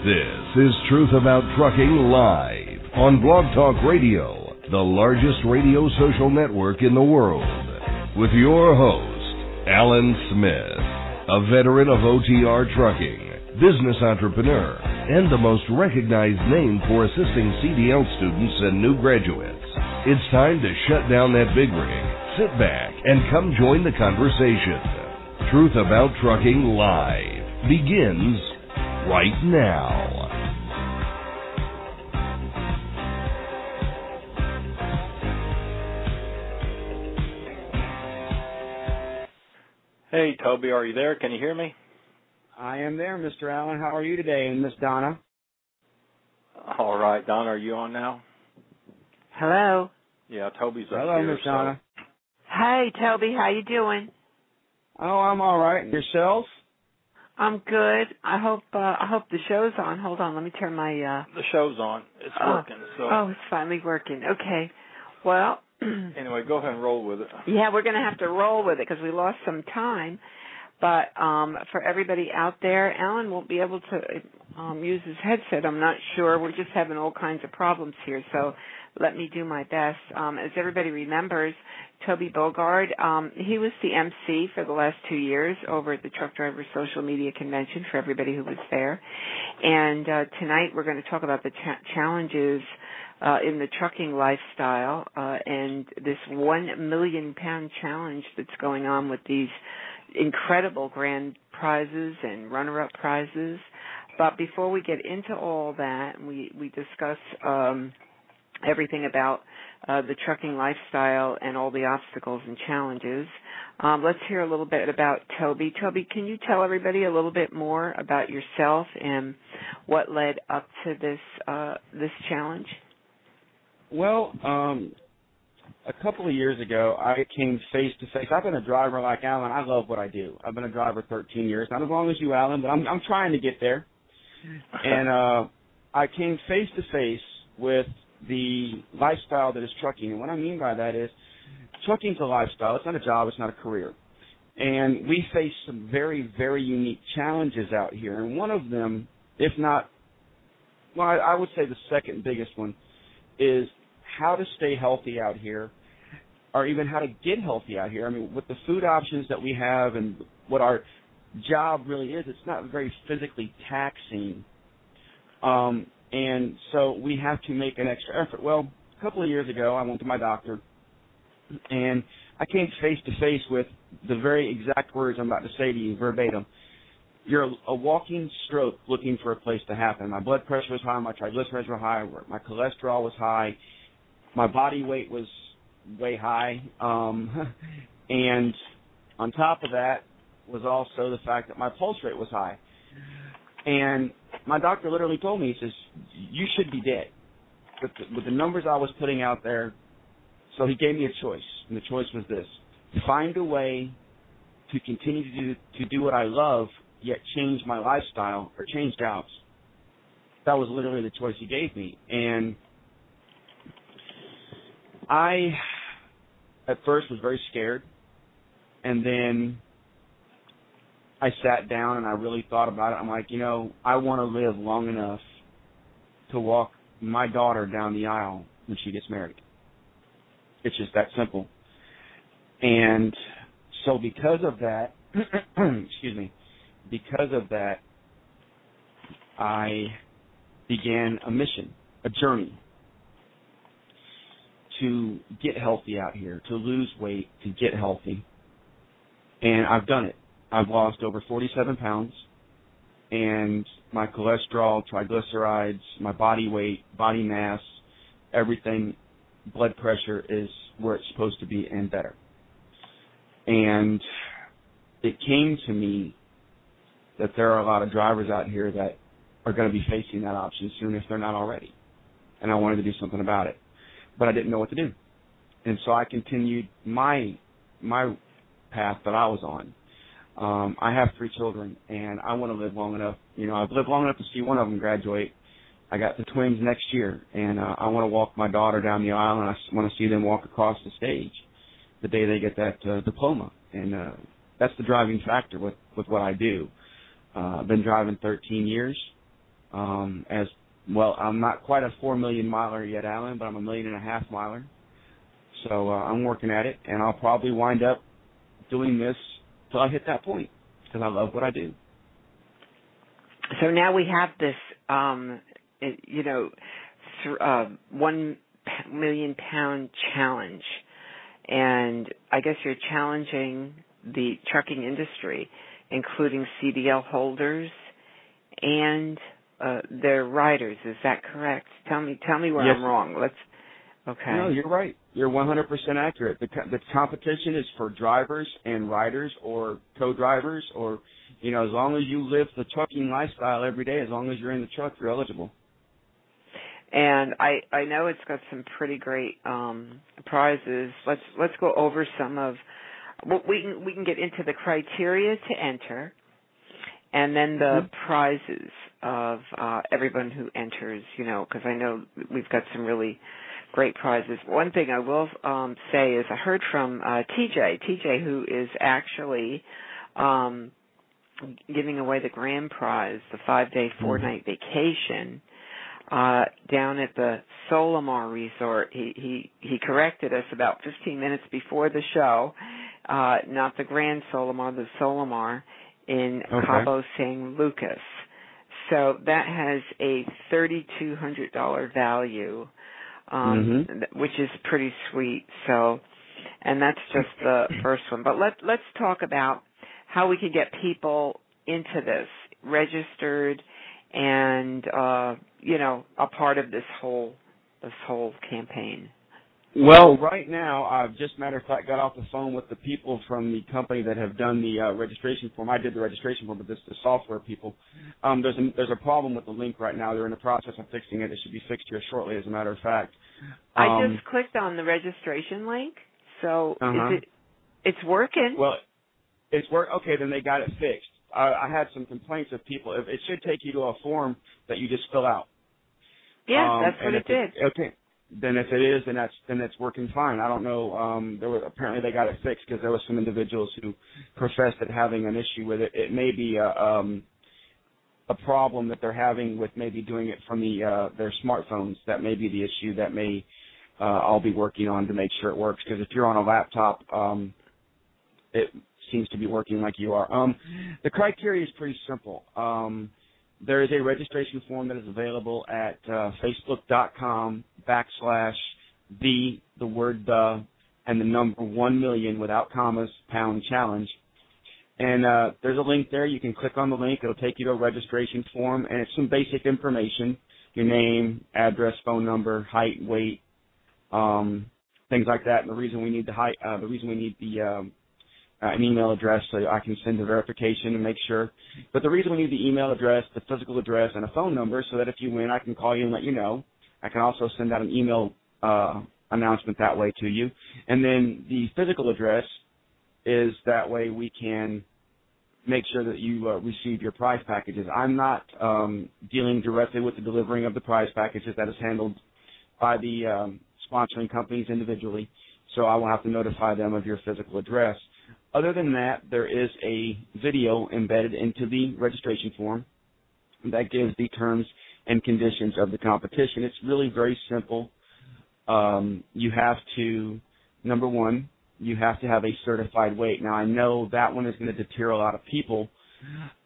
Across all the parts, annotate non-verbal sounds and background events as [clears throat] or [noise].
This is Truth About Trucking Live on Blog Talk Radio, the largest radio social network in the world. With your host, Alan Smith, a veteran of OTR trucking, business entrepreneur, and the most recognized name for assisting CDL students and new graduates. It's time to shut down that big rig sit back and come join the conversation. Truth About Trucking Live begins right now. Hey, Toby, are you there? Can you hear me? I am there, Mr. Alan. How are you today? And Miss Donna? All right, Donna, are you on now? Hello. Yeah, Toby's up Hello, here. Miss Donna. Hey, Toby, how you doing? Oh, I'm all right. Yourself? I'm good. I hope uh, I hope the show's on. Hold on, let me turn my uh the show's on. It's Oh. working. So Oh, it's finally working. Okay. Well, [clears throat] anyway, go ahead and roll with it. yeah, we're going to have to roll with it because we lost some time. But um for everybody out there, Alan won't be able to um use his headset. I'm not sure. We're just having all kinds of problems here. So let me do my best. Um as everybody remembers, Toby Bogard, um he was the MC for the last 2 years over at the Truck Driver Social Media Convention for everybody who was there. And uh tonight we're going to talk about the cha- challenges uh, in the trucking lifestyle uh, and this one million pound challenge that's going on with these incredible grand prizes and runner up prizes. But before we get into all that, we we discuss um, everything about uh, the trucking lifestyle and all the obstacles and challenges. Um, let's hear a little bit about Toby. Toby, can you tell everybody a little bit more about yourself and what led up to this uh, this challenge? Well, um, a couple of years ago, I came face to face. I've been a driver like Alan. I love what I do. I've been a driver 13 years, not as long as you, Alan, but I'm I'm trying to get there. And uh, I came face to face with the lifestyle that is trucking. And what I mean by that is, trucking's a lifestyle. It's not a job. It's not a career. And we face some very, very unique challenges out here. And one of them, if not, well, I, I would say the second biggest one, is how to stay healthy out here, or even how to get healthy out here. I mean, with the food options that we have and what our job really is, it's not very physically taxing. Um, and so we have to make an extra effort. Well, a couple of years ago, I went to my doctor, and I came face to face with the very exact words I'm about to say to you verbatim. You're a, walking stroke looking for a place to happen. My blood pressure was high, my triglycerides were high, my cholesterol was high, my body weight was way high, um, [laughs] and on top of that was also the fact that my pulse rate was high. And my doctor literally told me, he says, you should be dead with the, with the numbers I was putting out there. So he gave me a choice, and the choice was this: find a way to continue to do to do what I love, yet change my lifestyle or change jobs. That was literally the choice he gave me, and I, at first, was very scared, and then I sat down and I really thought about it. I'm like, you know, I want to live long enough to walk my daughter down the aisle when she gets married. It's just that simple. And so because of that, [clears throat] excuse me, because of that, I began a mission, a journey to get healthy out here, to lose weight, to get healthy. And I've done it. I've lost over 47 pounds, and my cholesterol, triglycerides, my body weight, body mass, everything, blood pressure is where it's supposed to be and better. And it came to me that there are a lot of drivers out here that are going to be facing that option soon if they're not already. And I wanted to do something about it, but I didn't know what to do, and so I continued my my path that I was on. Um, I have three children, and I want to live long enough. You know, I've lived long enough to see one of them graduate. I got the twins next year, and uh, I want to walk my daughter down the aisle, and I want to see them walk across the stage the day they get that uh, diploma. And uh, that's the driving factor with with what I do. Uh, I've been driving 13 years. Um, as well, I'm not quite a four million miler yet, Alan, but I'm a million and a half miler. So uh, I'm working at it, and I'll probably wind up doing this till I hit that point because I love what I do. So now we have this, um, you know, uh, one million pound challenge, and I guess you're challenging the trucking industry, including CDL holders and uh, their riders. Is that correct? Tell me, tell me where yes. I'm wrong. Let's. Okay. No, you're right. You're 100% accurate. The the competition is for drivers and riders, or co-drivers, or you know, as long as you live the trucking lifestyle every day, as long as you're in the truck, you're eligible. And I I know it's got some pretty great um prizes. Let's let's go over some of well, we can we can get into the criteria to enter, and then the mm-hmm. prizes of uh, everyone who enters. You know, because I know we've got some really great prizes. One thing I will um, say is I heard from uh, TJ, TJ who is actually um, giving away the grand prize, the five day, four night mm-hmm. vacation. Uh, down at the Solmar Resort, he he he corrected us about 15 minutes before the show, uh, not the Grand Solmar, the Solmar in okay. Cabo San Lucas. So that has a $3,200 value, um, mm-hmm. which is pretty sweet. So, and that's just the first one. But let let's talk about how we can get people into this, registered, and uh, you know, a part of this whole this whole campaign. Well, right now, I've just matter of fact got off the phone with the people from the company that have done the uh, registration form. I did the registration form, but this the software people. Um, there's a there's a problem with the link right now. They're in the process of fixing it. It should be fixed here shortly, as a matter of fact. Um, I just clicked on the registration link, so uh-huh. is it it's working? Well, it's work. Okay, then they got it fixed. I, I had some complaints of people. It should take you to a form that you just fill out. Yeah, um, that's what it did. Okay, then if it is, then that's then it's working fine. I don't know. Um, there were apparently they got it fixed because there were some individuals who professed at having an issue with it. It may be a um, a problem that they're having with maybe doing it from the uh, their smartphones. That may be the issue that may uh, I'll be working on to make sure it works. Because if you're on a laptop, um, it seems to be working like you are. Um, the criteria is pretty simple. Um, there is a registration form that is available at uh, facebook.com backslash the, the word the, and the number 1 million without commas pound challenge. And uh, there's a link there. You can click on the link. It'll take you to a registration form, and it's some basic information: your name, address, phone number, height, weight, um, things like that. And the reason we need the height, uh, the reason we need the um, an email address so I can send a verification and make sure. But the reason we need the email address, the physical address, and a phone number so that if you win, I can call you and let you know. I can also send out an email uh, announcement that way to you. And then the physical address is that way we can make sure that you uh, receive your prize packages. I'm not um, dealing directly with the delivering of the prize packages. That is handled by the um, sponsoring companies individually. So I will have to notify them of your physical address. Other than that, there is a video embedded into the registration form that gives the terms and conditions of the competition. It's really very simple. Um, you have to, number one, you have to have a certified weight. Now, I know that one is going to deter a lot of people.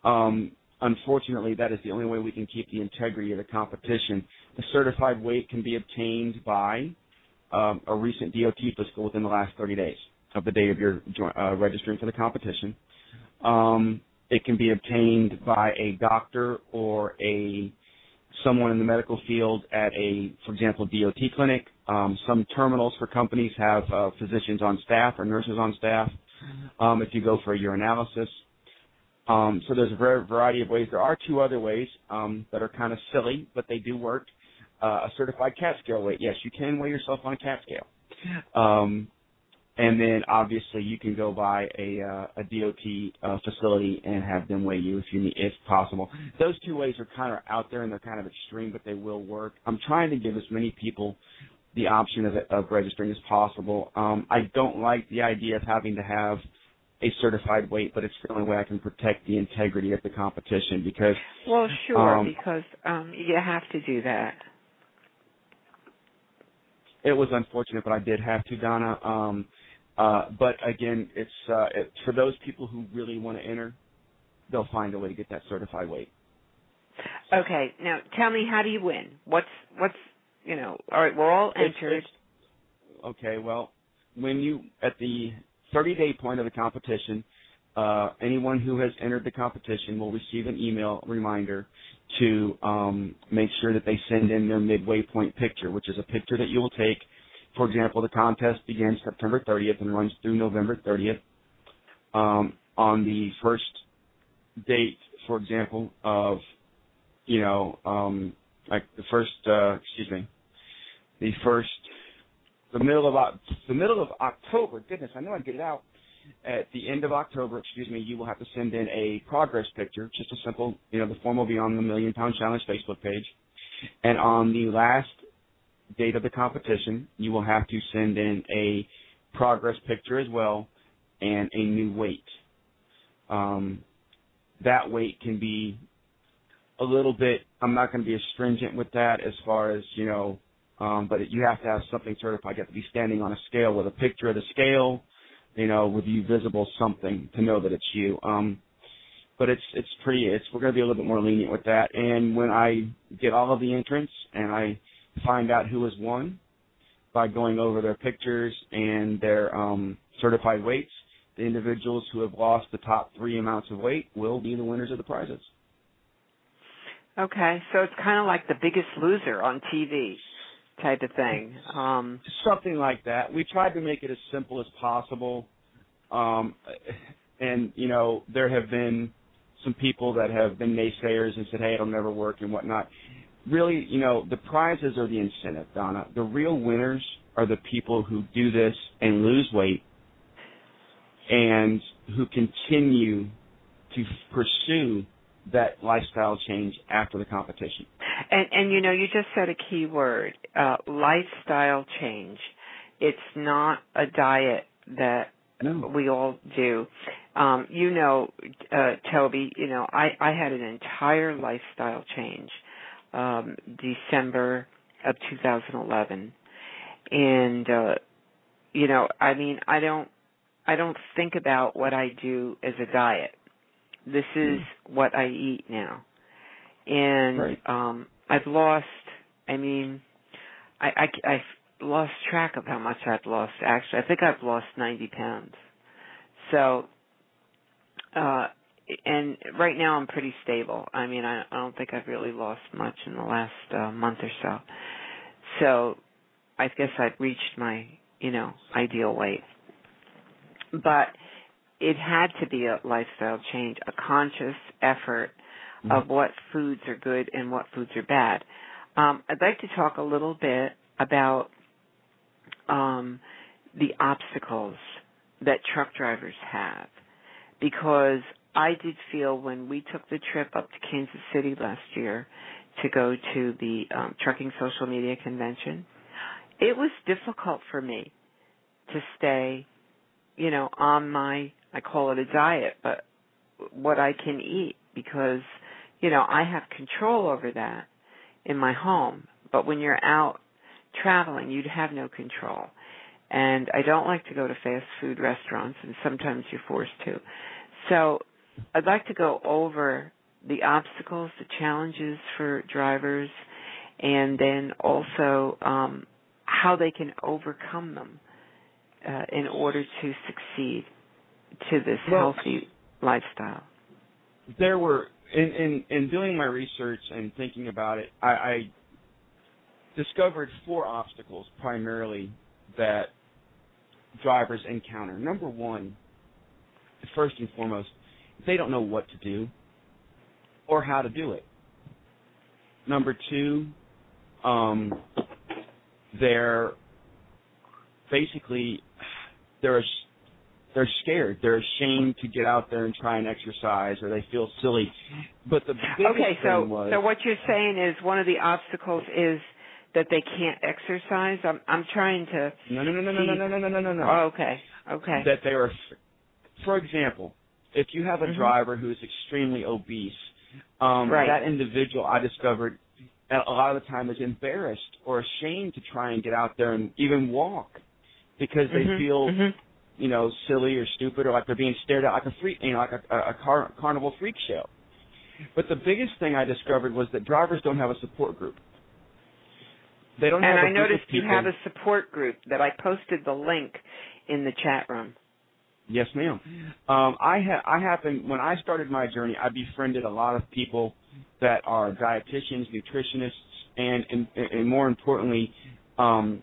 Um, unfortunately, that is the only way we can keep the integrity of the competition. The certified weight can be obtained by um, a recent DOT physical within the last 30 days of the date of your uh, registering for the competition. Um, it can be obtained by a doctor or a someone in the medical field at a, for example, DOT clinic. Um, some terminals for companies have uh, physicians on staff or nurses on staff. Um, if you go for a urinalysis, Um, so there's a variety of ways. There are two other ways um, that are kind of silly, but they do work. Uh, a certified CAT scale weight. Yes, you can weigh yourself on a CAT scale. Um, and then obviously you can go by a uh, a DOT uh, facility and have them weigh you if you need, if possible. Those two ways are kind of out there and they're kind of extreme, but they will work. I'm trying to give as many people the option of, of registering as possible. Um, I don't like the idea of having to have a certified weight, but it's the only way I can protect the integrity of the competition because. Well, sure, um, because um, you have to do that. It was unfortunate, but I did have to, Donna. Um, uh, but again, it's uh, it, for those people who really want to enter, they'll find a way to get that certified weight. Okay, now tell me, how do you win? What's what's you know? All right, we're all entered. It's, it's, okay, well, when you at the 30 day point of the competition, uh, anyone who has entered the competition will receive an email reminder to um, make sure that they send in their midway point picture, which is a picture that you will take. For example, the contest begins September 30th and runs through November 30th. Um, on the first date, for example, of you know, um, like the first, uh, excuse me, the first the middle of the middle of October. Goodness, I know I'd get it out. At the end of October, excuse me, you will have to send in a progress picture, just a simple, you know, the form will be on the Million Pound Challenge Facebook page. And on the last date of the competition, you will have to send in a progress picture as well and a new weight. Um, that weight can be a little bit, I'm not going to be as stringent with that as far as, you know, um, but you have to have something certified. You have to be standing on a scale with a picture of the scale, you know, with you visible something to know that it's you. Um, but it's it's pretty. It's we're going to be a little bit more lenient with that. And when I get all of the entrants and I find out who has won by going over their pictures and their um, certified weights, the individuals who have lost the top three amounts of weight will be the winners of the prizes. Okay, so it's kind of like the biggest loser on TV type of thing. Um, Something like that. We tried to make it as simple as possible. Um, and, you know, there have been some people that have been naysayers and said, hey, it'll never work and whatnot. Really, you know, the prizes are the incentive, Donna. The real winners are the people who do this and lose weight and who continue to pursue that lifestyle change after the competition. And and you know, you just said a key word, uh, lifestyle change. It's not a diet that no. we all do. Um, you know, uh, Toby, you know, I, I had an entire lifestyle change um, December of 2011, and uh, you know, I mean, I don't, I don't think about what I do as a diet. This is mm. what I eat now, and right. um, I've lost. I mean, I, I I've lost track of how much I've lost. Actually, I think I've lost ninety pounds. So, uh, and right now I'm pretty stable. I mean, I, I don't think I've really lost much in the last uh, month or so. So, I guess I've reached my you know ideal weight. But it had to be a lifestyle change, a conscious effort mm-hmm. of what foods are good and what foods are bad. Um, I'd like to talk a little bit about um, the obstacles that truck drivers have because I did feel when we took the trip up to Kansas City last year to go to the um, Trucking Social Media Convention, it was difficult for me to stay, you know, on my I call it a diet, but what I can eat because, you know, I have control over that in my home. But when you're out traveling, you'd have no control. And I don't like to go to fast food restaurants, and sometimes you're forced to. So I'd like to go over the obstacles, the challenges for drivers, and then also um, how they can overcome them uh, in order to succeed to this well, healthy lifestyle? There were in, in in doing my research and thinking about it, I, I discovered four obstacles primarily that drivers encounter. Number one, first and foremost, they don't know what to do or how to do it. Number two, um, they're basically they're they're scared. They're ashamed to get out there and try and exercise, or they feel silly. But the biggest okay, so thing was so what you're saying is one of the obstacles is that they can't exercise. I'm I'm trying to. no no no no no no no no no no no. Oh, okay, okay. That they are, for example, if you have a Mhm. driver who is extremely obese, um, Right. that individual I discovered a lot of the time is embarrassed or ashamed to try and get out there and even walk because they Mhm, feel mhm. you know silly or stupid or like they're being stared at like a freak you know like a, a, car, carnival freak show. But the biggest thing I discovered was that drivers don't have a support group. They don't And I noticed you have a support group that I posted the link in the chat room. Yes, ma'am. Um, I ha- I happen when I started my journey, I befriended a lot of people that are dietitians, nutritionists, and and, and more importantly, um,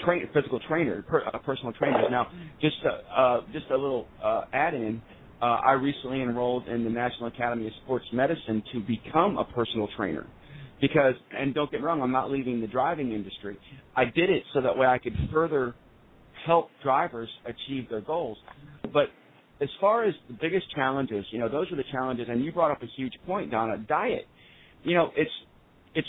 train physical trainer, per, uh, personal trainers. Now, just a, uh, just a little uh, add-in. Uh, I recently enrolled in the National Academy of Sports Medicine to become a personal trainer. Because, and don't get me wrong, I'm not leaving the driving industry. I did it so that way I could further help drivers achieve their goals. But as far as the biggest challenges, you know, those are the challenges. And you brought up a huge point, Donna. Diet. You know, it's it's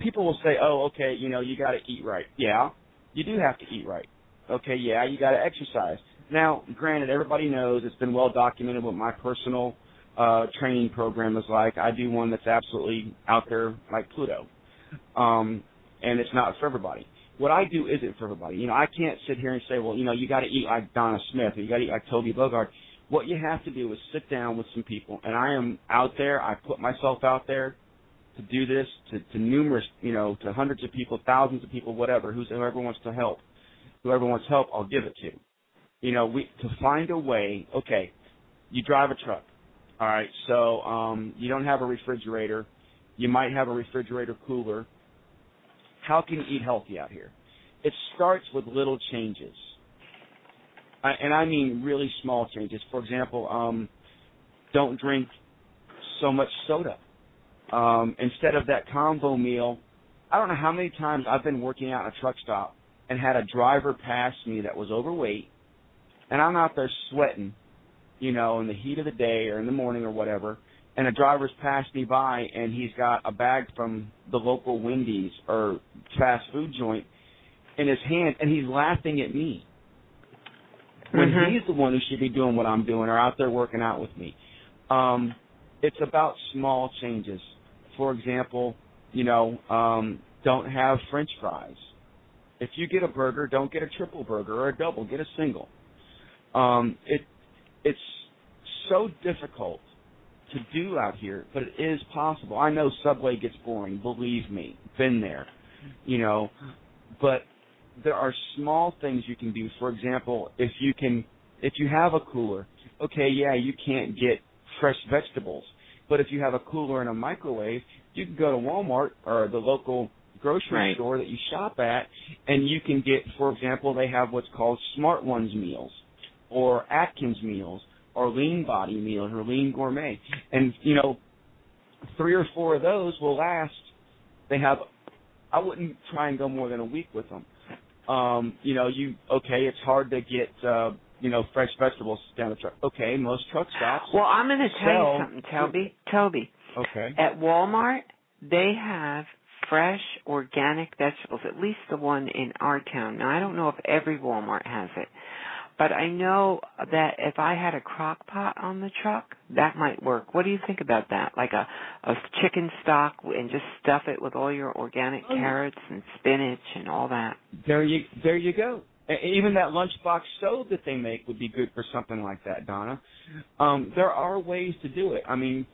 people will say, oh, okay, you know, you got to eat right. Yeah, you do have to eat right. Okay, yeah, you got to exercise. Now, granted, everybody knows it's been well documented what my personal uh, training program is like. I do one that's absolutely out there like Pluto, um, and it's not for everybody what I do isn't for everybody. You know, I can't sit here and say, well, you know, you got to eat like Donna Smith or you got to eat like Toby Bogard. What you have to do is sit down with some people, and I am out there. I put myself out there to do this to, to numerous, you know, to hundreds of people, thousands of people, whatever. Who's whoever wants to help, whoever wants help, I'll give it to. You know, we to find a way. Okay, you drive a truck. All right, so um, you don't have a refrigerator. You might have a refrigerator cooler how can you eat healthy out here? It starts with little changes. I, and I mean really small changes. For example, um, don't drink so much soda. Um, instead of that combo meal, I don't know how many times I've been working out in a truck stop and had a driver pass me that was overweight, and I'm out there sweating, you know, in the heat of the day or in the morning or whatever, and a driver's passed me by and he's got a bag from the local Wendy's or fast food joint in his hand and he's laughing at me. When Mhm. he's the one who should be doing what I'm doing or out there working out with me. Um it's about small changes. For example, you know, um don't have french fries. If you get a burger, don't get a triple burger or a double, get a single. Um it it's so difficult to do out here, but it is possible. I know Subway gets boring, believe me. Been there. You know, but there are small things you can do. For example, if you can if you have a cooler, okay, yeah, you can't get fresh vegetables. But if you have a cooler and a microwave, you can go to Walmart or the local grocery Right. store that you shop at and you can get for example, they have what's called Smart Ones meals or Atkins meals or lean body meals or lean gourmet. And, you know, three or four of those will last. They have, I wouldn't try and go more than a week with them. Um, you know, you, okay, it's hard to get, uh, you know, fresh vegetables down the truck. Okay, most truck stops. Well, I'm going to tell sell- you something, Toby. Toby, Okay. at Walmart, they have fresh organic vegetables, at least the one in our town. Now, I don't know if every Walmart has it, but I know that if I had a crock pot on the truck, that might work. What do you think about that? Like a a chicken stock and just stuff it with all your organic Oh, carrots and spinach and all that. There you there you go. Even that lunchbox stove that they make would be good for something like that, Donna. Um, there are ways to do it. I mean,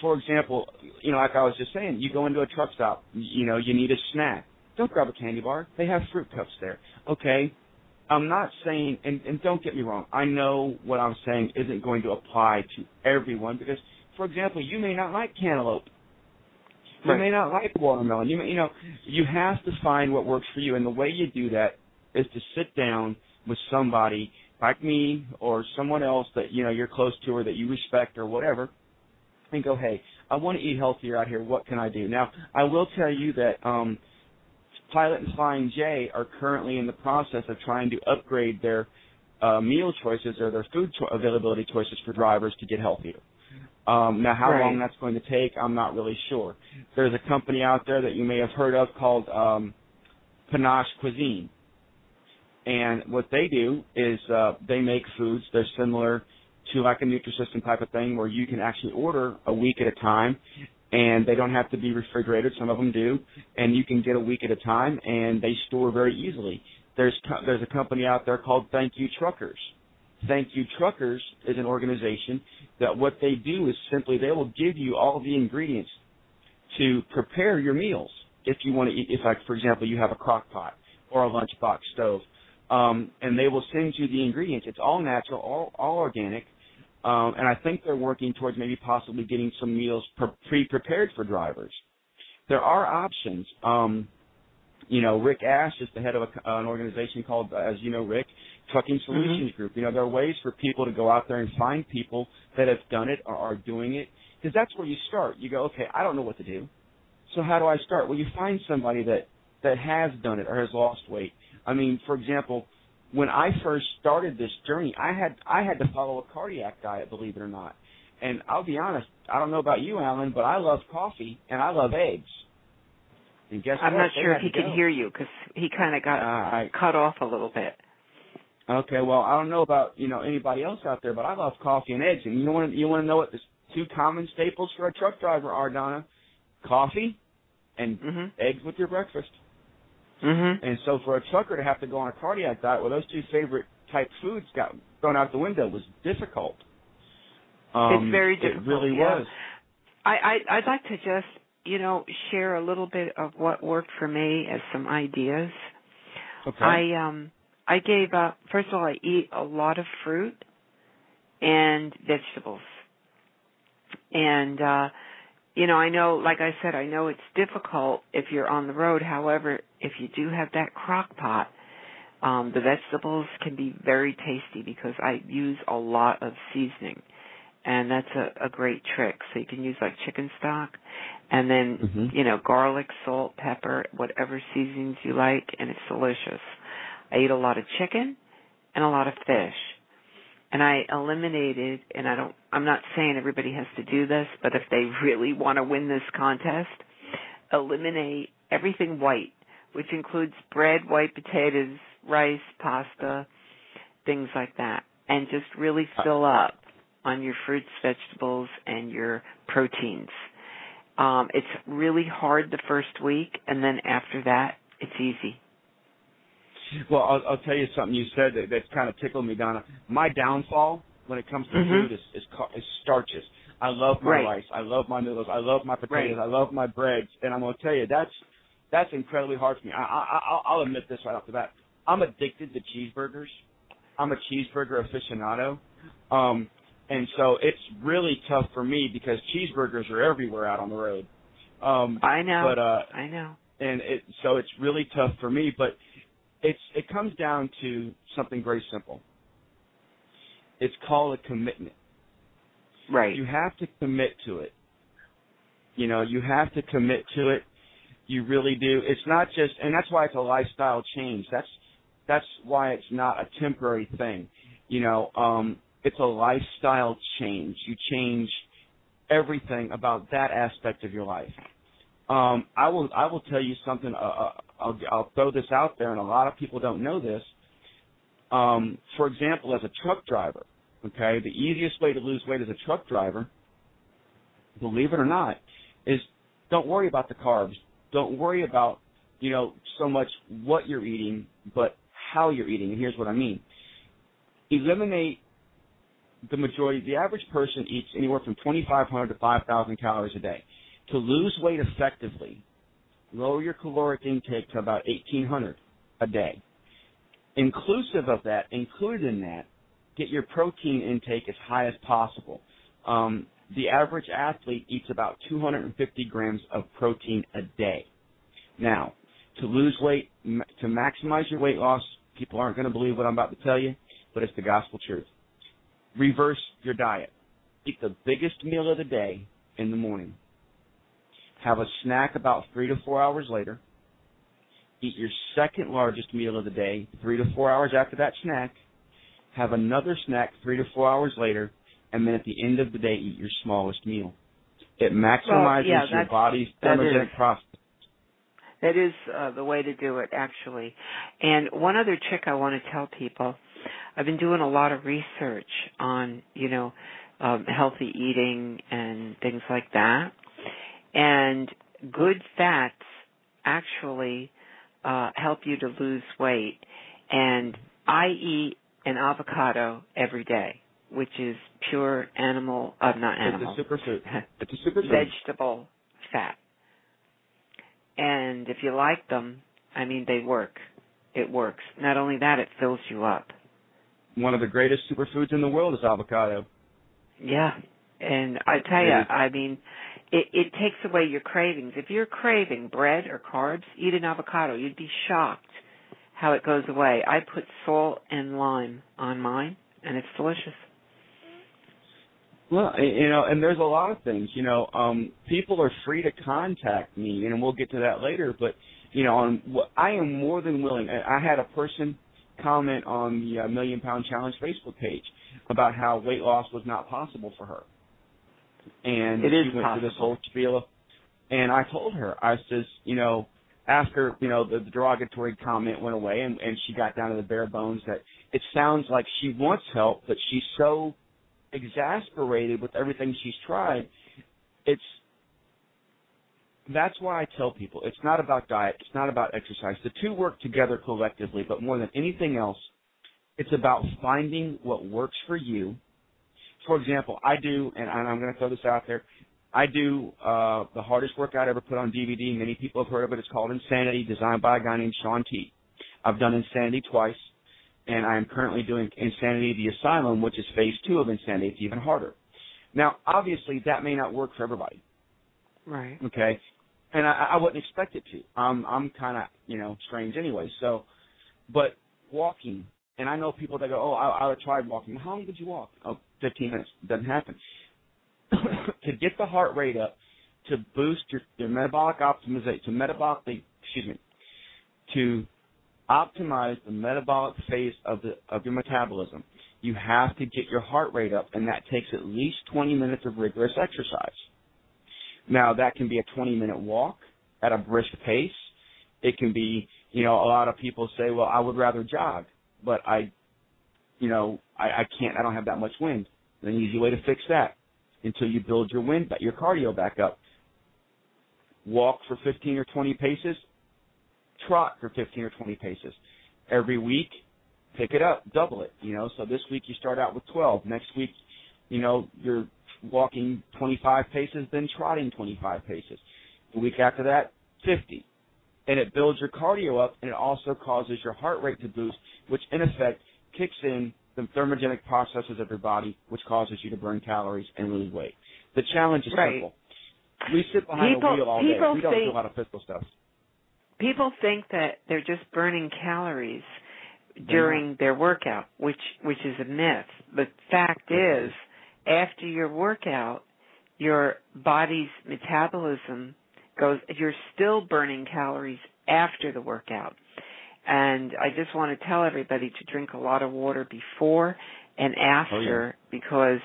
for example, you know, like I was just saying, you go into a truck stop, you know, you need a snack. Don't grab a candy bar. They have fruit cups there. Okay. I'm not saying, and, and don't get me wrong, I know what I'm saying isn't going to apply to everyone because, for example, you may not like cantaloupe. You Right. may not like watermelon. You may, you know, you have to find what works for you, and the way you do that is to sit down with somebody like me or someone else that you know you're close to or that you respect or whatever, and go, hey, I want to eat healthier out here. What can I do? Now, I will tell you that um, Pilot and Flying J are currently in the process of trying to upgrade their uh, meal choices or their food cho- availability choices for drivers to get healthier. Um, now, how right. long that's going to take, I'm not really sure. There's a company out there that you may have heard of called um, Panache Cuisine, and what they do is uh, they make foods. They're similar to like a Nutrisystem type of thing, where you can actually order a week at a time, and they don't have to be refrigerated. Some of them do, and you can get a week at a time, and they store very easily. There's there's a company out there called Thank You Truckers. Thank You Truckers is an organization that what they do is simply they will give you all the ingredients to prepare your meals. If you want to eat, if like for example you have a crock pot or a lunchbox stove, um, and they will send you the ingredients. It's all natural, all all organic, um, and I think they're working towards maybe possibly getting some meals pre prepared for drivers. There are options. Um, you know, Rick Ash is the head of a, an organization called, as you know, Rick, Trucking Solutions mm-hmm. Group. You know, there are ways for people to go out there and find people that have done it or are doing it, because that's where you start. You go, okay, I don't know what to do, so how do I start? Well, you find somebody that that has done it or has lost weight. I mean, for example, when I first started this journey, I had I had to follow a cardiac diet, believe it or not. And I'll be honest, I don't know about you, Alan, but I love coffee and I love eggs. And guess what? I'm what? not sure if he could go. hear you because he kind of got Uh, I, cut off a little bit. okay, well, I don't know about you know anybody else out there, but I love coffee and eggs. And you want you want to know what the two common staples for a truck driver are, Donna? Coffee and Mhm. eggs with your breakfast. Mhm. And so for a trucker to have to go on a cardiac diet where those two favorite type foods got thrown out the window was difficult. Um, it's very difficult. It really yeah. was. I, I I'd like to just you know share a little bit of what worked for me as some ideas. Okay. I um I gave up. First of all, I eat a lot of fruit and vegetables, and uh, you know I know, like I said, I know it's difficult if you're on the road. However, if you do have that crock pot, um, the vegetables can be very tasty because I use a lot of seasoning, and that's a, a great trick. So you can use like chicken stock, and then Mhm. you know garlic, salt, pepper, whatever seasonings you like, and it's delicious. I eat a lot of chicken and a lot of fish. And I eliminated and I don't I'm not saying everybody has to do this, but if they [laughs] really want to win this contest, eliminate everything white, which includes bread, white potatoes, rice, pasta, things like that. And just really fill up on your fruits, vegetables, and your proteins. Um, it's really hard the first week, and then after that, it's easy. Well, I'll, I'll tell you something you said that, that kind of tickled me, Donna. My downfall when it comes to Mhm. food is, is is starches. I love my Right. rice. I love my noodles. I love my potatoes. Right. I love my breads. And I'm going to tell you that's that's incredibly hard for me. I, I, I'll, I'll admit this right off the bat. I'm addicted to cheeseburgers. I'm a cheeseburger aficionado. Um, and so it's really tough for me because cheeseburgers are everywhere out on the road. Um, I know. but uh, I know. and it so it's really tough for me but it's it comes down to something very simple it's called a commitment Right. you have to commit to it you know you have to commit to it you really do it's not just and that's why it's a lifestyle change that's that's why it's not a temporary thing you know um it's a lifestyle change you change everything about that aspect of your life um, I will I will tell you something. Uh, uh, I'll, I'll throw this out there, and a lot of people don't know this. Um, for example, as a truck driver, okay, the easiest way to lose weight as a truck driver, believe it or not, is don't worry about the carbs. Don't worry about you know so much what you're eating, but how you're eating. And here's what I mean: eliminate the majority. The average person eats anywhere from 2,500 to 5,000 calories a day to lose weight effectively, lower your caloric intake to about 1800 a day. Inclusive of that, included in that, get your protein intake as high as possible. Um, the average athlete eats about 250 grams of protein a day. Now, to lose weight, to maximize your weight loss, people aren't going to believe what I'm about to tell you. but it's the gospel truth. Reverse your diet. Eat the biggest meal of the day in the morning. Have a snack about three to four hours later. Eat your second largest meal of the day three to four hours after that snack. Have another snack three to four hours later, and then at the end of the day, eat your smallest meal. It maximizes well, yeah, your body's thermogenic process. That is uh, the way to do it, actually. And one other trick I want to tell people: I've been doing a lot of research on, you know, um, healthy eating and things like that. And good fats actually uh, help you to lose weight. And I eat an avocado every day, which is pure animal, uh, not animal. It's a superfood. [laughs] It's a superfood. Vegetable fat. And if you like them, I mean, they work. It works. Not only that, it fills you up. One of the greatest superfoods in the world is avocado. Yeah. And I tell you, I mean, it, it takes away your cravings. If you're craving bread or carbs, eat an avocado. You'd be shocked how it goes away. I put salt and lime on mine, and it's delicious. Well, you know, and there's a lot of things. You know, um, people are free to contact me, and we'll get to that later. But you know, on what I am more than willing. I had a person comment on the uh, Million Pound Challenge Facebook page about how weight loss was not possible for her, and it is she went possible. through this whole spiel. Of, and I told her, I says, you know, after you know the, the derogatory comment went away, and, and she got down to the bare bones that it sounds like she wants help, but she's so exasperated with everything she's tried. It's that's why I tell people it's not about diet, it's not about exercise. The two work together collectively, but more than anything else, it's about finding what works for you. For example, I do, and I'm going to throw this out there. I do uh, the hardest workout ever put on DVD. Many people have heard of it. It's called Insanity, designed by a guy named Shaun T. I've done Insanity twice and I am currently doing Insanity the Asylum, which is phase two of Insanity. It's even harder. Now, obviously, that may not work for everybody. Right. Okay. And I, I wouldn't expect it to. I'm I'm kind of you know strange anyway. So, but walking, and I know people that go, oh, I, I tried walking. How long did you walk? Oh, 15 minutes. Doesn't happen. [coughs] to get the heart rate up, to boost your, your metabolic optimization, to metabolically, excuse me, to optimize the metabolic phase of the of your metabolism, you have to get your heart rate up, and that takes at least 20 minutes of rigorous exercise. Now, that can be a 20 minute walk at a brisk pace. It can be, you know, a lot of people say, well, I would rather jog, but I, you know, I, I can't, I don't have that much wind. An easy way to fix that until you build your wind, your cardio back up. Walk for 15 or 20 paces, trot for 15 or 20 paces. Every week, pick it up, double it, you know. So this week you start out with 12. Next week, you know, you're walking 25 paces, then trotting 25 paces. The week after that, 50. And it builds your cardio up and it also causes your heart rate to boost, which in effect kicks in the thermogenic processes of your body, which causes you to burn calories and lose weight. The challenge is right. simple. We sit behind people, a wheel all day. We don't think, do a lot of physical stuff people think that they're just burning calories during their workout, which which is a myth. The fact is, after your workout, your body's metabolism goes. You're still burning calories after the workout, and I just want to tell everybody to drink a lot of water before and after oh, yeah. because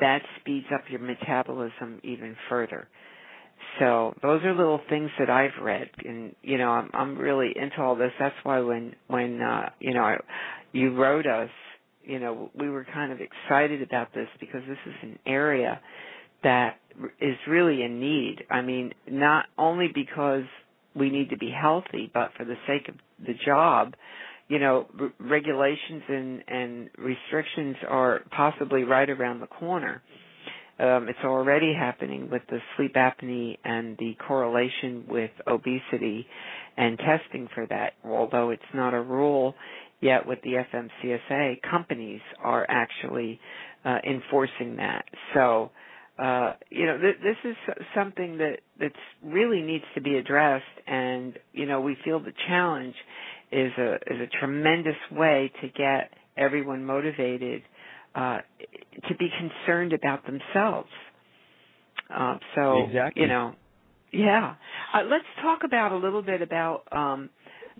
that speeds up your metabolism even further. So those are little things that I've read, and you know, I'm I'm really into all this. That's why when when uh, you know I, you wrote us, you know, we were kind of excited about this because this is an area that is really in need. I mean, not only because we need to be healthy, but for the sake of the job. You know, r- regulations and and restrictions are possibly right around the corner um, it's already happening with the sleep apnea and the correlation with obesity and testing for that. Although it's not a rule yet with the FMCSA, companies are actually uh, enforcing that. So, uh, you know, th- this is something that that's really needs to be addressed, and you know, we feel the challenge is a is a tremendous way to get everyone motivated uh, to be concerned about themselves. Uh, so exactly. you know, yeah. Uh, let's talk about a little bit about um,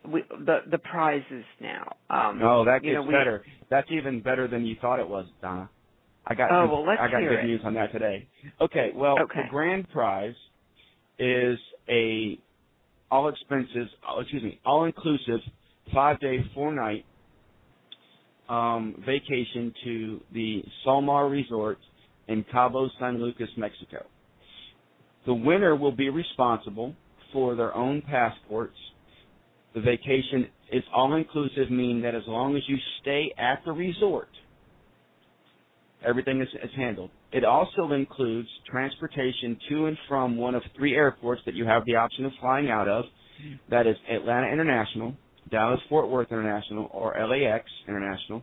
we, the the prizes now. Um, oh, that gets you know, we, better. That's even better than you thought it was, Donna. I got oh, well, let's I got hear good it. news on that today. Okay, well, Okay. the grand prize is a all expenses, excuse me, all inclusive five day, four night um, vacation to the Solmar Resort in Cabo San Lucas, Mexico. The winner will be responsible for their own passports. The vacation is all inclusive, meaning that as long as you stay at the resort, everything is, is handled. It also includes transportation to and from one of three airports that you have the option of flying out of. That is Atlanta International, Dallas Fort Worth International, or LAX International.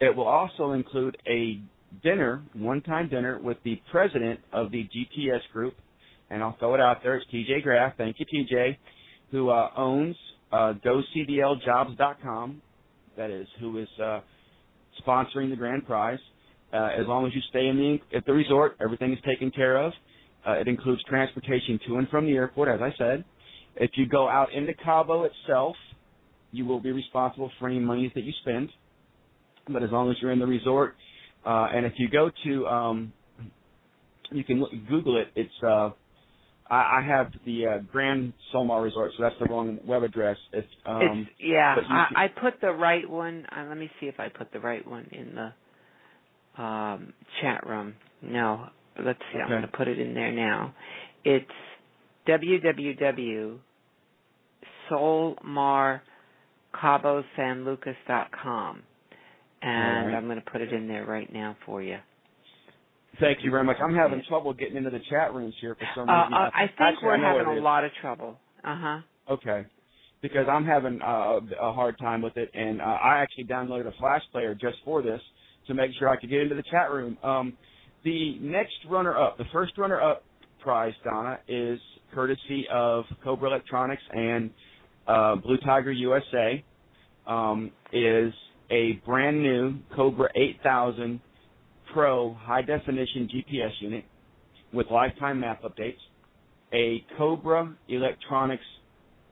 It will also include a dinner, one-time dinner with the president of the GPS group, and I'll throw it out there. It's TJ Graff. Thank you, TJ, who uh, owns uh, GoCDLJobs.com. That is who is uh, sponsoring the grand prize. Uh, as long as you stay in the at the resort, everything is taken care of. Uh, it includes transportation to and from the airport, as I said. If you go out into Cabo itself, you will be responsible for any monies that you spend. But as long as you're in the resort, uh, and if you go to, um, you can look, Google it. It's uh, I, I have the uh, Grand Solmar Resort, so that's the wrong web address. It's um, it's yeah. I, I put the right one. Uh, let me see if I put the right one in the um, chat room. No, let's see. I'm going to put it in there now. It's www solmarcabosanlucas.com. And right. I'm going to put it in there right now for you. Thank you very much. I'm having trouble getting into the chat rooms here for some Uh, reason. uh, I think Actually, we're I having a lot of trouble. Uh huh. Okay. Because I'm having uh, a hard time with it, and uh, I actually downloaded a Flash player just for this to make sure I could get into the chat room. Um, the next runner-up, the first runner-up prize, Donna, is courtesy of Cobra Electronics and uh, Blue Tiger USA. Um, is a brand new Cobra 8000 Pro high definition GPS unit with lifetime map updates, a Cobra Electronics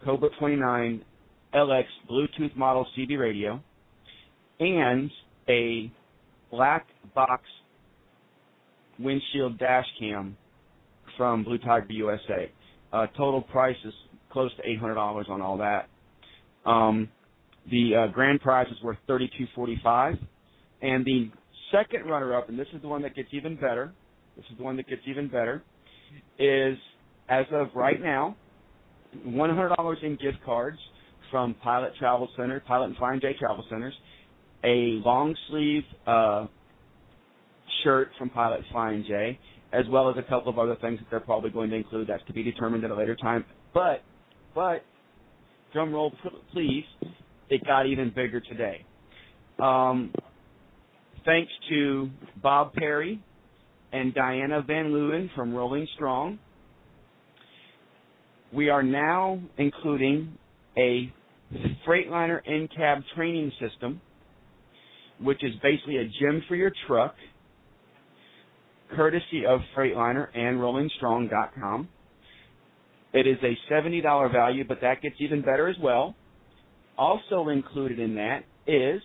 Cobra 29 LX Bluetooth model CB radio, and a black box windshield dash cam from Blue Tiger USA. Uh, total price is close to $800 on all that. Um, the uh, grand prize is worth $32.45, and the second runner-up, and this is the one that gets even better. This is the one that gets even better. Is as of right now, $100 in gift cards from Pilot Travel Center, Pilot and Flying J Travel Centers, a long sleeve uh, shirt from Pilot Flying J, as well as a couple of other things that they're probably going to include. That's to be determined at a later time. But, but, drum roll, please. It got even bigger today. Um, thanks to Bob Perry and Diana Van Leeuwen from Rolling Strong. We are now including a Freightliner in-cab training system, which is basically a gym for your truck, courtesy of Freightliner and RollingStrong.com. It is a $70 value, but that gets even better as well. Also included in that is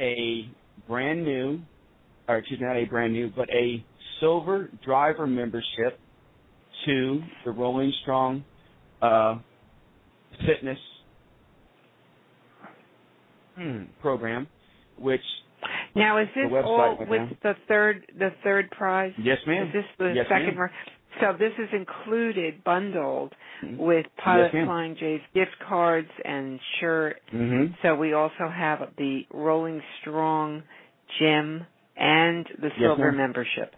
a brand new, or excuse me, not a brand new, but a silver driver membership to the Rolling Strong uh, fitness hmm, program, which Now, is this all with the third the third prize? yes, ma'am. Is this the Yes, second ma'am. So this is included, bundled Mhm. with Pilot ma'am. Flying J's gift cards and shirt. Mhm. So we also have the Rolling Strong gym and the Yes, silver ma'am. membership.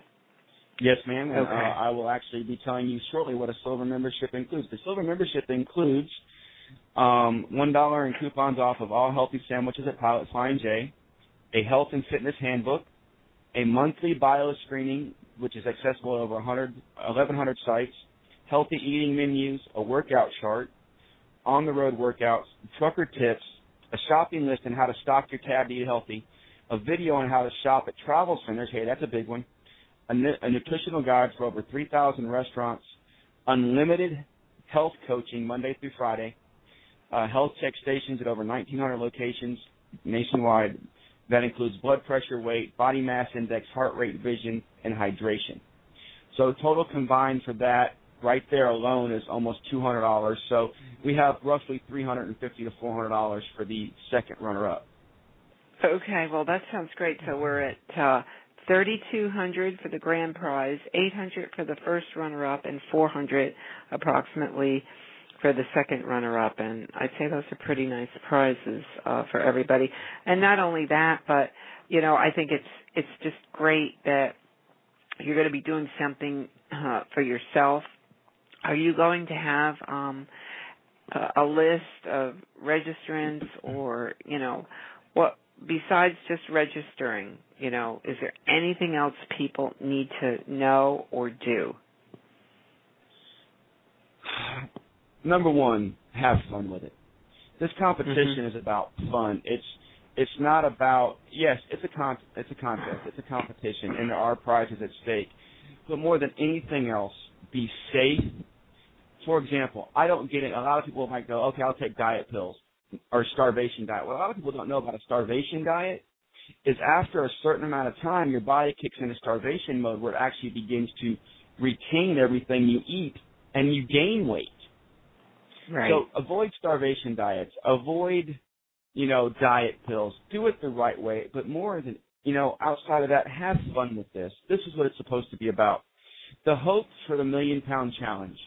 Yes, ma'am. Okay. uh, I will actually be telling you shortly what a silver membership includes. The silver membership includes um, one dollar in coupons off of all healthy sandwiches at Pilot Flying J, a health and fitness handbook, a monthly bio screening, which is accessible at over 100, 1,100 sites, healthy eating menus, a workout chart, on the road workouts, trucker tips, a shopping list on how to stock your tab to eat healthy, a video on how to shop at travel centers. Hey, that's a big one. A, a nutritional guide for over 3,000 restaurants, unlimited health coaching Monday through Friday, uh, health check stations at over 1,900 locations nationwide. That includes blood pressure, weight, body mass index, heart rate, vision, and hydration. So total combined for that right there alone is almost $200. So we have roughly $350 to $400 for the second runner-up. Okay, well that sounds great. So we're at uh, 3200 for the grand prize, 800 for the first runner-up, and 400 approximately for the second runner-up. And I'd say those are pretty nice prizes uh, for everybody. And not only that, but you know, I think it's it's just great that you're going to be doing something uh, for yourself. Are you going to have um, a, a list of registrants, or you know, what besides just registering? You know, is there anything else people need to know or do? [sighs] Number one, have fun with it. This competition mm-hmm. is about fun. It's it's not about yes, it's a con it's a contest, it's a competition, and there are prizes at stake. But more than anything else, be safe. For example, I don't get it. A lot of people might go, okay, I'll take diet pills or starvation diet. What a lot of people don't know about a starvation diet is after a certain amount of time, your body kicks into starvation mode where it actually begins to retain everything you eat and you gain weight. Right. So avoid starvation diets. Avoid you know, diet pills. Do it the right way, but more than, you know, outside of that, have fun with this. This is what it's supposed to be about. The hope for the million pound challenge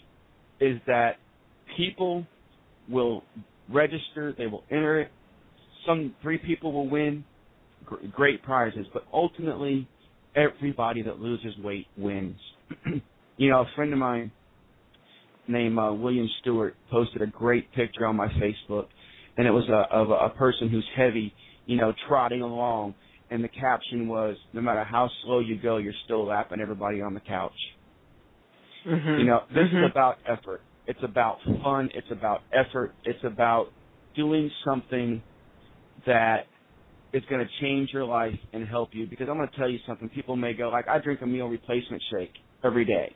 is that people will register, they will enter it. Some three people will win great prizes, but ultimately, everybody that loses weight wins. [clears throat] you know, a friend of mine named uh, William Stewart posted a great picture on my Facebook and it was a, of a person who's heavy, you know, trotting along, and the caption was, "No matter how slow you go, you're still lapping everybody on the couch." Mm-hmm. You know, this mm-hmm. is about effort. It's about fun. It's about effort. It's about doing something that is going to change your life and help you. Because I'm going to tell you something. People may go like, I drink a meal replacement shake every day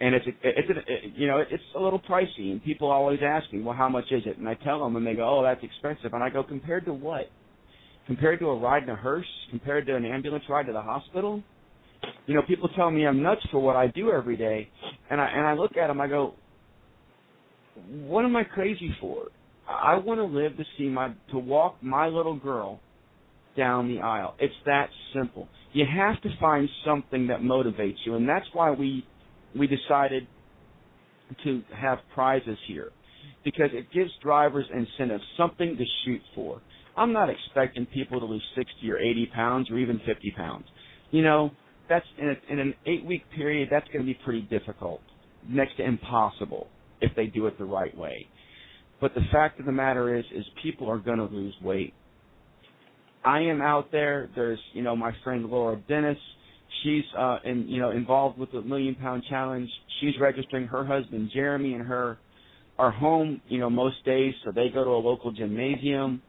and it's a, it's a, you know it's a little pricey and people always ask me well how much is it? And i tell them and they go oh that's expensive. And i go compared to what? Compared to a ride in a hearse? Compared to an ambulance ride to the hospital? You know people tell me i'm nuts for what i do every day and i and i look at them i go what am i crazy for? I want to live to see my to walk my little girl down the aisle. It's that simple. You have to find something that motivates you and that's why we we decided to have prizes here because it gives drivers incentive, something to shoot for. I'm not expecting people to lose 60 or 80 pounds or even 50 pounds. You know, that's in, a, in an eight week period, that's going to be pretty difficult, next to impossible if they do it the right way. But the fact of the matter is, is people are going to lose weight. I am out there. There's, you know, my friend Laura Dennis She's uh, in, you know involved with the Million Pound Challenge. She's registering her husband Jeremy and her are home, you know, most days, so they go to a local gymnasium.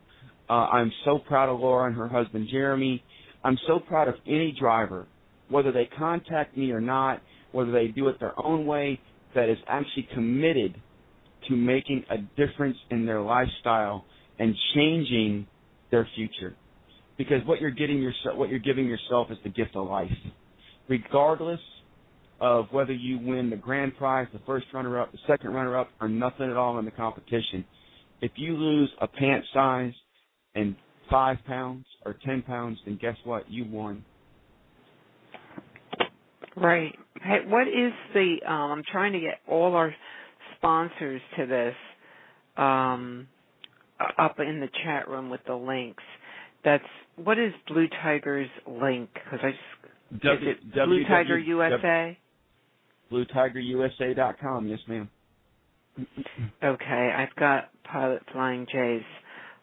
Uh, I'm so proud of Laura and her husband Jeremy. I'm so proud of any driver, whether they contact me or not, whether they do it their own way, that is actually committed to making a difference in their lifestyle and changing their future because what you're getting yourself, what you're giving yourself is the gift of life, regardless of whether you win the grand prize, the first runner-up, the second runner-up, or nothing at all in the competition. If you lose a pant size and five pounds or ten pounds, then guess what? You won. Right. Hey, what is the? Um, I'm trying to get all our sponsors to this um, up in the chat room with the links. That's what is Blue Tiger's link? Because I just w, is it Blue Tiger USA? BlueTigerUSA.com. Yes, ma'am. Okay, I've got Pilot Flying J's,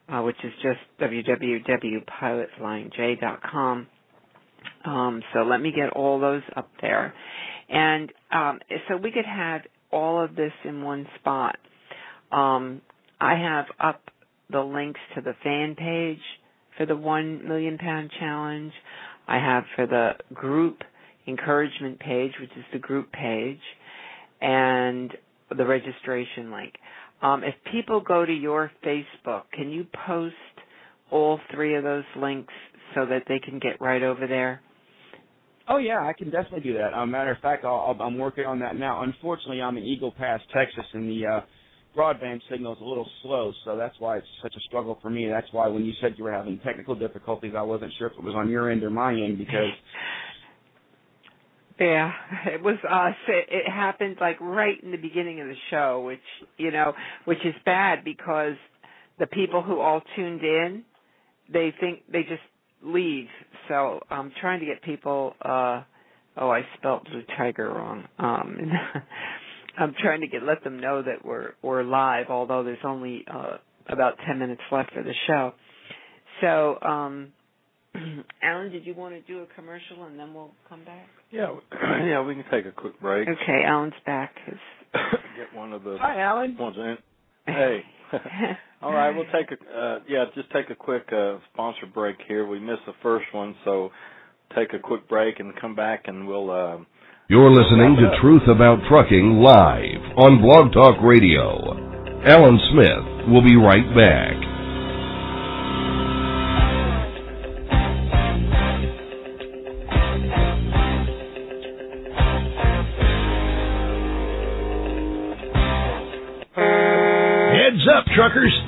uh, which is just www.pilotflyingj.com. Um, so let me get all those up there, and um, so we could have all of this in one spot. Um, I have up the links to the fan page for the one million pound challenge. I have for the group encouragement page, which is the group page, and the registration link. Um, if people go to your Facebook, can you post all three of those links so that they can get right over there? Oh yeah, I can definitely do that. Um, matter of fact, I'll, I'm working on that now. Unfortunately, I'm in Eagle Pass, Texas, and the uh, broadband signal is a little slow, so that's why it's such a struggle for me. That's why when you said you were having technical difficulties, I wasn't sure if it was on your end or my end because. [laughs] Yeah, it was us. It, it happened like right in the beginning of the show, which you know, which is bad because the people who all tuned in, they think they just leave. So I'm trying to get people. uh Oh, I spelled blue tiger wrong. Um [laughs] [laughs] I'm trying to get let them know that we're we're live, although there's only uh about ten minutes left for the show. So, um [clears throat] Alan, did you want to do a commercial and then we'll come back? Yeah, [clears throat] yeah, we can take a quick break. Okay, Alan's back. [coughs] Get one of the Hi, Alan. ones in. [laughs] Hey. [laughs] All right, we'll take a uh, yeah, just take a quick uh, sponsor break here. We missed the first one, so take a quick break and come back, and we'll. Uh, You're listening to Truth About Trucking live on Blog Talk Radio. Alan Smith will be right back. Heads up, truckers.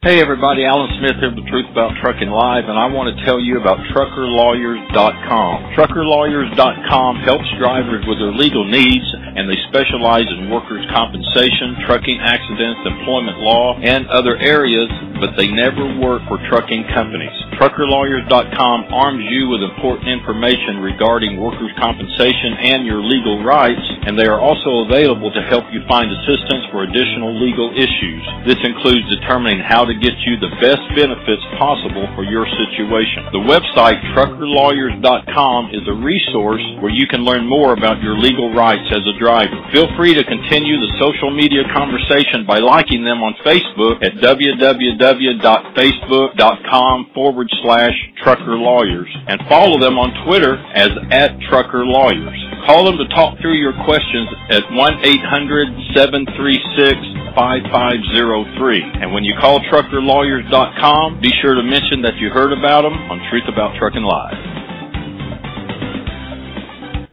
Hey everybody, Alan Smith here with The Truth About Trucking Live, and I want to tell you about TruckerLawyers.com. TruckerLawyers.com helps drivers with their legal needs, and they specialize in workers' compensation, trucking accidents, employment law, and other areas, but they never work for trucking companies. TruckerLawyers.com arms you with important information regarding workers' compensation and your legal rights, and they are also available to help you find assistance for additional legal issues. This includes determining how to get you the best benefits possible for your situation. The website truckerlawyers.com is a resource where you can learn more about your legal rights as a driver. Feel free to continue the social media conversation by liking them on Facebook at www.facebook.com forward slash trucker lawyers and follow them on Twitter as at trucker lawyers. Call them to talk through your questions at 1-800-736-5503. And when you call truckerlawyers.com, be sure to mention that you heard about them on Truth About Trucking Live.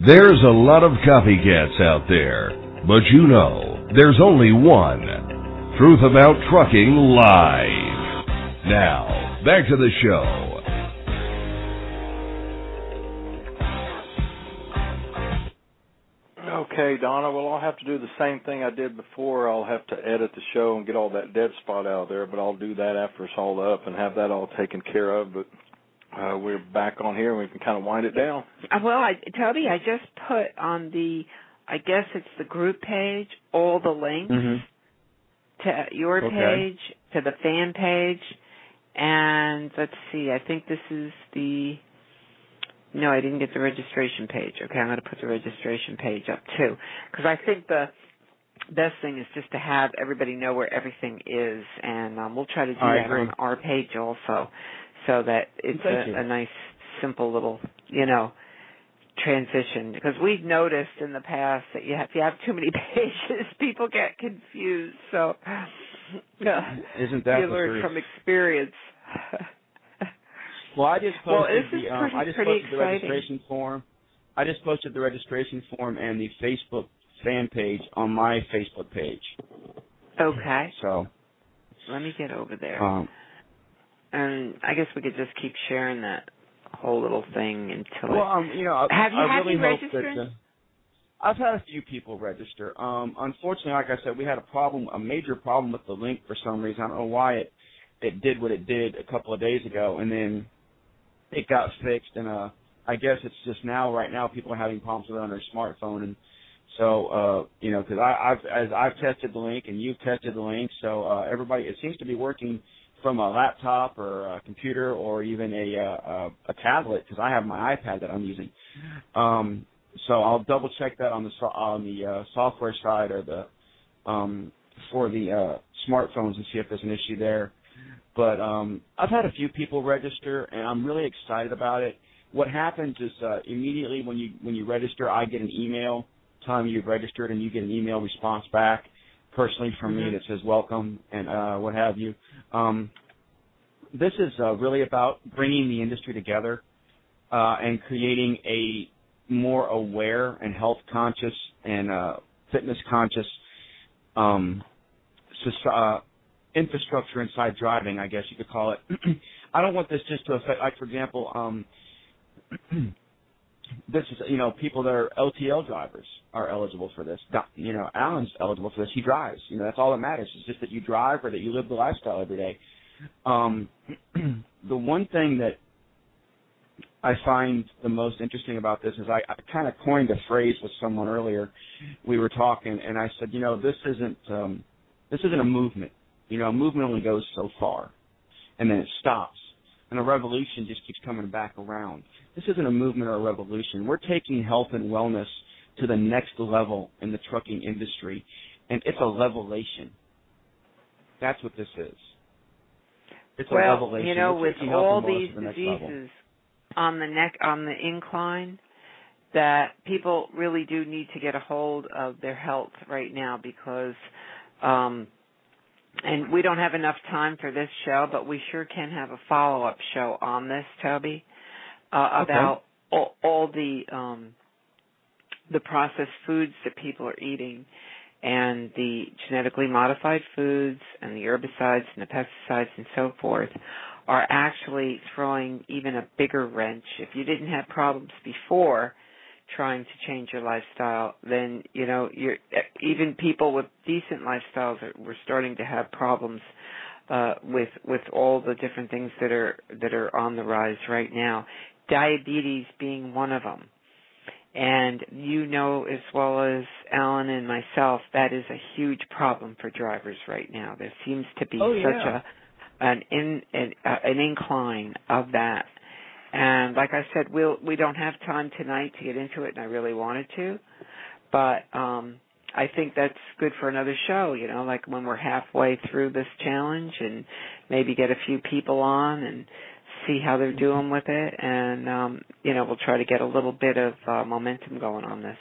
There's a lot of copycats out there, but you know, there's only one. Truth About Trucking Live. Now, back to the show. Okay, Donna. Well, I'll have to do the same thing I did before. I'll have to edit the show and get all that dead spot out of there, but I'll do that after it's all up and have that all taken care of. But uh, we're back on here and we can kind of wind it down. Uh, Well, I, Toby, I just put on the, I guess it's the group page, all the links Mm-hmm. to your Okay. page, to the fan page, and let's see, I think this is the, no, I didn't get the registration page. Okay, I'm going to put the registration page up too, because I think the best thing is just to have everybody know where everything is, and um, we'll try to do I that agree. on our page also, so that it's a, a nice, simple little, you know, transition. Because we've noticed in the past that you have, if you have too many [laughs] pages, people get confused. So, yeah, Isn't that you learn from experience. [laughs] Well, I just posted is the um, pretty- I just posted the registration form. I just posted the registration form and the Facebook fan page on my Facebook page. okay, So, let me get over there. um, and I guess we could just keep sharing that whole little thing until well, it. um, you know, I, Have you I had really any hope that. Uh, I've had a few people register. Um, unfortunately, like I said, we had a problem, a major problem with the link for some reason. I don't know why it it did what it did a couple of days ago, and then it got fixed. And uh, I guess it's just now, right now, people are having problems with it on their smartphone, and so uh, you know, because I've as I've tested the link and you've tested the link, so uh, everybody it seems to be working from a laptop or a computer or even a uh, a, a tablet because I have my iPad that I'm using. Um, so I'll double check that on the on the uh, software side or the um, for the uh, smartphones and see if there's an issue there. But um, I've had a few people register, and I'm really excited about it. What happens is uh, immediately when you when you register, I get an email telling you've registered, and you get an email response back personally from mm-hmm. me that says welcome and uh, what have you. Um, this is uh, really about bringing the industry together uh, and creating a more aware and health conscious and uh, fitness conscious um, uh, infrastructure inside driving, I guess you could call it. [clears throat] I don't want this just to affect, like for example, um, [clears throat] this is you know people that are LTL drivers are eligible for this. You know, Alan's eligible for this. He drives. You know, that's all that matters. It's just that you drive or that you live the lifestyle every day. Um, [clears throat] the one thing that I find the most interesting about this is I, I kind of coined a phrase with someone earlier. We were talking, and I said, you know, this isn't um, this isn't a movement. You know, a movement only goes so far, and then it stops, and a revolution just keeps coming back around. This isn't a movement or a revolution. We're taking health and wellness to the next level in the trucking industry, and it's a revelation. That's what this is. It's well, a revelation. you know, with all these the diseases on the neck on the incline, that people really do need to get a hold of their health right now because um and we don't have enough time for this show, but we sure can have a follow-up show on this, Toby, uh, okay. about all, all the um the processed foods that people are eating and the genetically modified foods and the herbicides and the pesticides and so forth are actually throwing even a bigger wrench. If you didn't have problems before trying to change your lifestyle, then you know you're even people with decent lifestyles are we're starting to have problems uh with with all the different things that are that are on the rise right now. Diabetes being one of them and you know as well as Alan and myself, that is a huge problem for drivers right now. There seems to be oh, such yeah. a an in an, uh, an incline of that. And like I said, we'll we don't have time tonight to get into it, and I really wanted to, but um I think that's good for another show. You know, like when we're halfway through this challenge, and maybe get a few people on and see how they're doing with it, and um, you know, we'll try to get a little bit of uh, momentum going on this.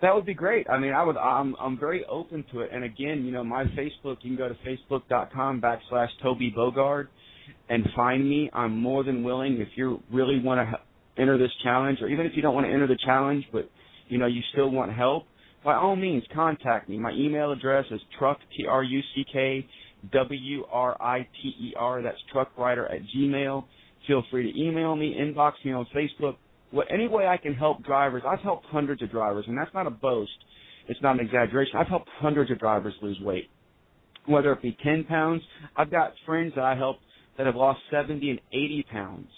That would be great. I mean, I would. I'm I'm very open to it. And again, you know, my Facebook. You can go to facebook.com backslash Toby Bogard and find me. I'm more than willing if you really want to enter this challenge, or even if you don't want to enter the challenge, but you know you still want help. By all means, contact me. My email address is truck t r u c k W R I T E R. That's truckwriter at Gmail. Feel free to email me, inbox me on Facebook. What any way I can help drivers. I've helped hundreds of drivers, and that's not a boast. It's not an exaggeration. I've helped hundreds of drivers lose weight, whether it be 10 pounds. I've got friends that I helped that have lost 70 and 80 pounds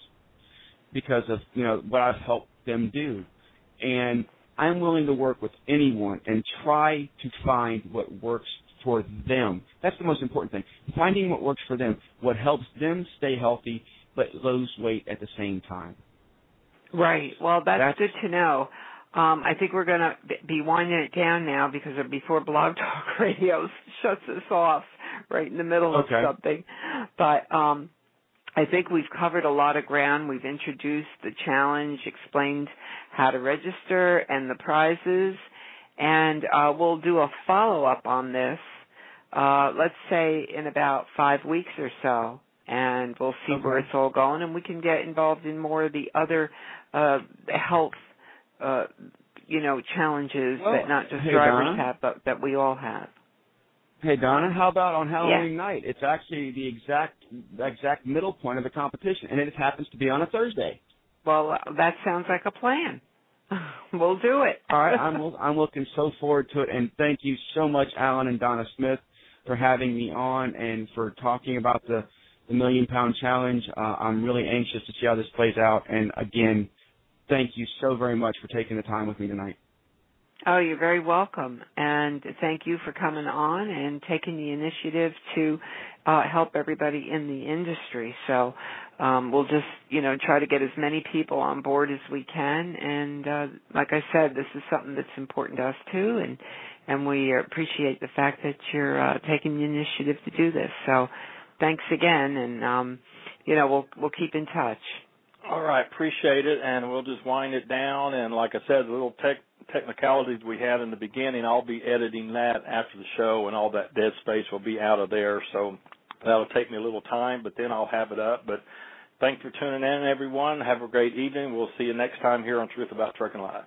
because of you know what I've helped them do, and I'm willing to work with anyone and try to find what works for them. That's the most important thing. Finding what works for them, what helps them stay healthy but lose weight at the same time. Right. Well, that's, That's- good to know. Um, I think we're going to be winding it down now because before Blog Talk [laughs] Radio shuts us off right in the middle Okay. of something. But um, I think we've covered a lot of ground. We've introduced the challenge, explained how to register and the prizes, and uh, we'll do a follow up on this. Uh, let's say in about five weeks or so, and we'll see where it's all going, and we can get involved in more of the other uh, health, uh, you know, challenges Well, that not just hey, drivers Donna. have, but that we all have. Hey Donna, how about on Halloween night? It's actually the exact the exact middle point of the competition, and it happens to be on a Thursday. Well, uh, that sounds like a plan. [laughs] we'll do it. All right, I'm [laughs] I'm looking so forward to it, and thank you so much, Alan and Donna Smith. for having me on and for talking about the the million pound challenge. Uh, I'm really anxious to see how this plays out. And again, thank you so very much for taking the time with me tonight. Oh, you're very welcome. And thank you for coming on and taking the initiative to uh, help everybody in the industry. So um, we'll just, you know, try to get as many people on board as we can. And uh, like I said, this is something that's important to us too. And and we appreciate the fact that you're uh, taking the initiative to do this. So thanks again, and um, you know, we'll we'll keep in touch. All right, appreciate it, and we'll just wind it down. And like I said, the little tech technicalities we had in the beginning, I'll be editing that after the show, and all that dead space will be out of there. So that'll take me a little time, but then I'll have it up. But thanks for tuning in, everyone. Have a great evening. We'll see you next time here on Truth About Trucking Live.